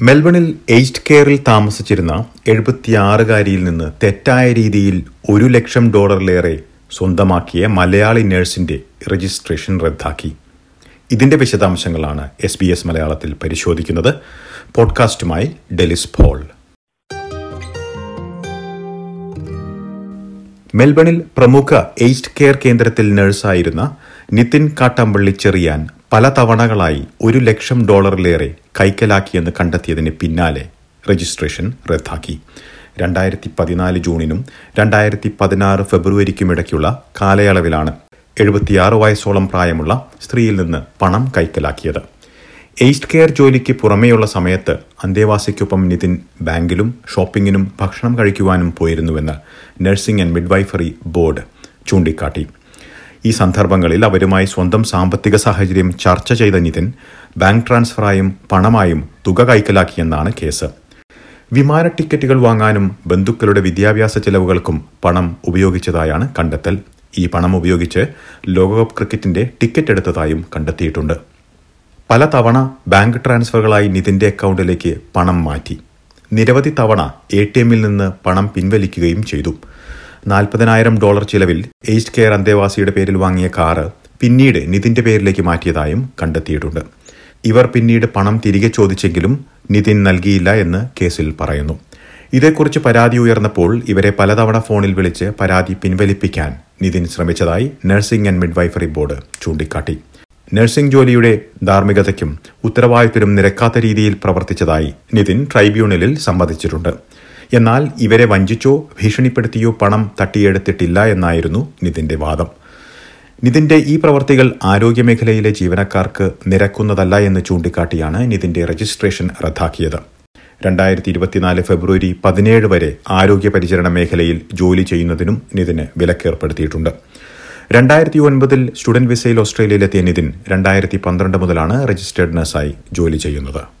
മെൽബണിൽ എയ്ഡ് കെയറിൽ താമസിച്ചിരുന്ന എഴുപത്തിയാറുകാരിയിൽ നിന്ന് തെറ്റായ രീതിയിൽ ഒരു ലക്ഷം ഡോളറിലേറെ സ്വന്തമാക്കിയ മലയാളി നഴ്സിന്റെ രജിസ്ട്രേഷൻ റദ്ദാക്കി. ഇതിന്റെ വിശദാംശങ്ങളാണ് എസ് ബി എസ് മലയാളത്തിൽ പരിശോധിക്കുന്നത്. പോഡ്കാസ്റ്റുമായി ഡെലിസ് പോൾ. മെൽബണിൽ പ്രമുഖ എയ്ഡ് കെയർ കേന്ദ്രത്തിൽ നഴ്സായിരുന്ന നിതിൻ കാട്ടമ്പള്ളി ചെറിയാൻ പല തവണകളായി ഒരു ലക്ഷം ഡോളറിലേറെ കൈക്കലാക്കിയെന്ന് കണ്ടെത്തിയതിന് പിന്നാലെ രജിസ്ട്രേഷൻ റദ്ദാക്കി. രണ്ടായിരത്തി പതിനാല് ജൂണിനും രണ്ടായിരത്തി പതിനാറ് ഫെബ്രുവരിക്കും ഇടയ്ക്കുള്ള കാലയളവിലാണ് എഴുപത്തിയാറ് വയസ്സോളം പ്രായമുള്ള സ്ത്രീയിൽ നിന്ന് പണം കൈക്കലാക്കിയത്. എയ്സ്റ്റ് കെയർ ജോലിക്ക് പുറമേയുള്ള സമയത്ത് അന്തേവാസിക്കൊപ്പം നിതിൻ ബാങ്കിലും ഷോപ്പിങ്ങിനും ഭക്ഷണം കഴിക്കുവാനും പോയിരുന്നുവെന്ന് നഴ്സിംഗ് ആൻഡ് മിഡ്വൈഫറി ബോർഡ് ചൂണ്ടിക്കാട്ടി. ഈ സന്ദർഭങ്ങളിൽ അവരുമായി സ്വന്തം സാമ്പത്തിക സാഹചര്യം ചർച്ച ചെയ്ത നിതിൻ ബാങ്ക് ട്രാൻസ്ഫറായും പണമായും തുക കൈക്കലാക്കിയെന്നാണ് കേസ്. വിമാന ടിക്കറ്റുകൾ വാങ്ങാനും ബന്ധുക്കളുടെ വിദ്യാഭ്യാസ ചെലവുകൾക്കും പണം ഉപയോഗിച്ചതായാണ് കണ്ടെത്തൽ. ഈ പണം ഉപയോഗിച്ച് ലോകകപ്പ് ക്രിക്കറ്റിന്റെ ടിക്കറ്റ് എടുത്തതായും കണ്ടെത്തിയിട്ടുണ്ട്. പല തവണ ബാങ്ക് ട്രാൻസ്ഫറുകളായി നിതിന്റെ അക്കൗണ്ടിലേക്ക് പണം മാറ്റി. നിരവധി തവണ എ ടി എമ്മിൽ നിന്ന് പണം പിൻവലിക്കുകയും ചെയ്തു. നാൽപ്പതിനായിരം ഡോളർ ചിലവിൽ എയ്സ്റ്റ് കെയർ അന്തേവാസിയുടെ പേരിൽ വാങ്ങിയ കാറ് പിന്നീട് നിതിന്റെ പേരിലേക്ക് മാറ്റിയതായും കണ്ടെത്തിയിട്ടുണ്ട്. ഇവർ പിന്നീട് പണം തിരികെ ചോദിച്ചെങ്കിലും നിതിൻ നൽകിയില്ല എന്ന് കേസിൽ പറയുന്നു. ഇതേക്കുറിച്ച് പരാതി ഉയർന്നപ്പോൾ ഇവരെ പലതവണ ഫോണിൽ വിളിച്ച് പരാതി പിൻവലിപ്പിക്കാൻ നിതിൻ ശ്രമിച്ചതായി നഴ്സിംഗ് ആൻഡ് മിഡ്വൈഫറി ബോർഡ് ചൂണ്ടിക്കാട്ടി. നഴ്സിംഗ് ജോലിയുടെ ധാർമ്മികതയ്ക്കും ഉത്തരവാദിത്തരും നിരക്കാത്ത രീതിയിൽ പ്രവർത്തിച്ചതായി നിതിൻ ട്രൈബ്യൂണലിൽ സമ്മതിച്ചിട്ടുണ്ട്. എന്നാൽ ഇവരെ വഞ്ചിച്ചോ ഭീഷണിപ്പെടുത്തിയോ പണം തട്ടിയെടുത്തിട്ടില്ല എന്നായിരുന്നു നിതിന്റെ വാദം. നിതിന്റെ ഈ പ്രവർത്തികൾ ആരോഗ്യമേഖലയിലെ ജീവനക്കാർക്ക് നിരക്കുന്നതല്ല എന്ന് ചൂണ്ടിക്കാട്ടിയാണ് നിതിന്റെ രജിസ്ട്രേഷൻ റദ്ദാക്കിയത്. രണ്ടായിരത്തി ഇരുപത്തിനാല് ഫെബ്രുവരി പതിനേഴ് വരെ ആരോഗ്യ പരിചരണ മേഖലയിൽ ജോലി ചെയ്യുന്നതിനും നിതിന് വിലക്കേർപ്പെടുത്തിയിട്ടുണ്ട്. രണ്ടായിരത്തി ഒൻപതിൽ സ്റ്റുഡന്റ് വിസയിൽ ഓസ്ട്രേലിയയിലെത്തിയ നിതിൻ രണ്ടായിരത്തി പന്ത്രണ്ട് മുതലാണ് രജിസ്റ്റേർഡ് നഴ്സായി ജോലി ചെയ്യുന്നത്.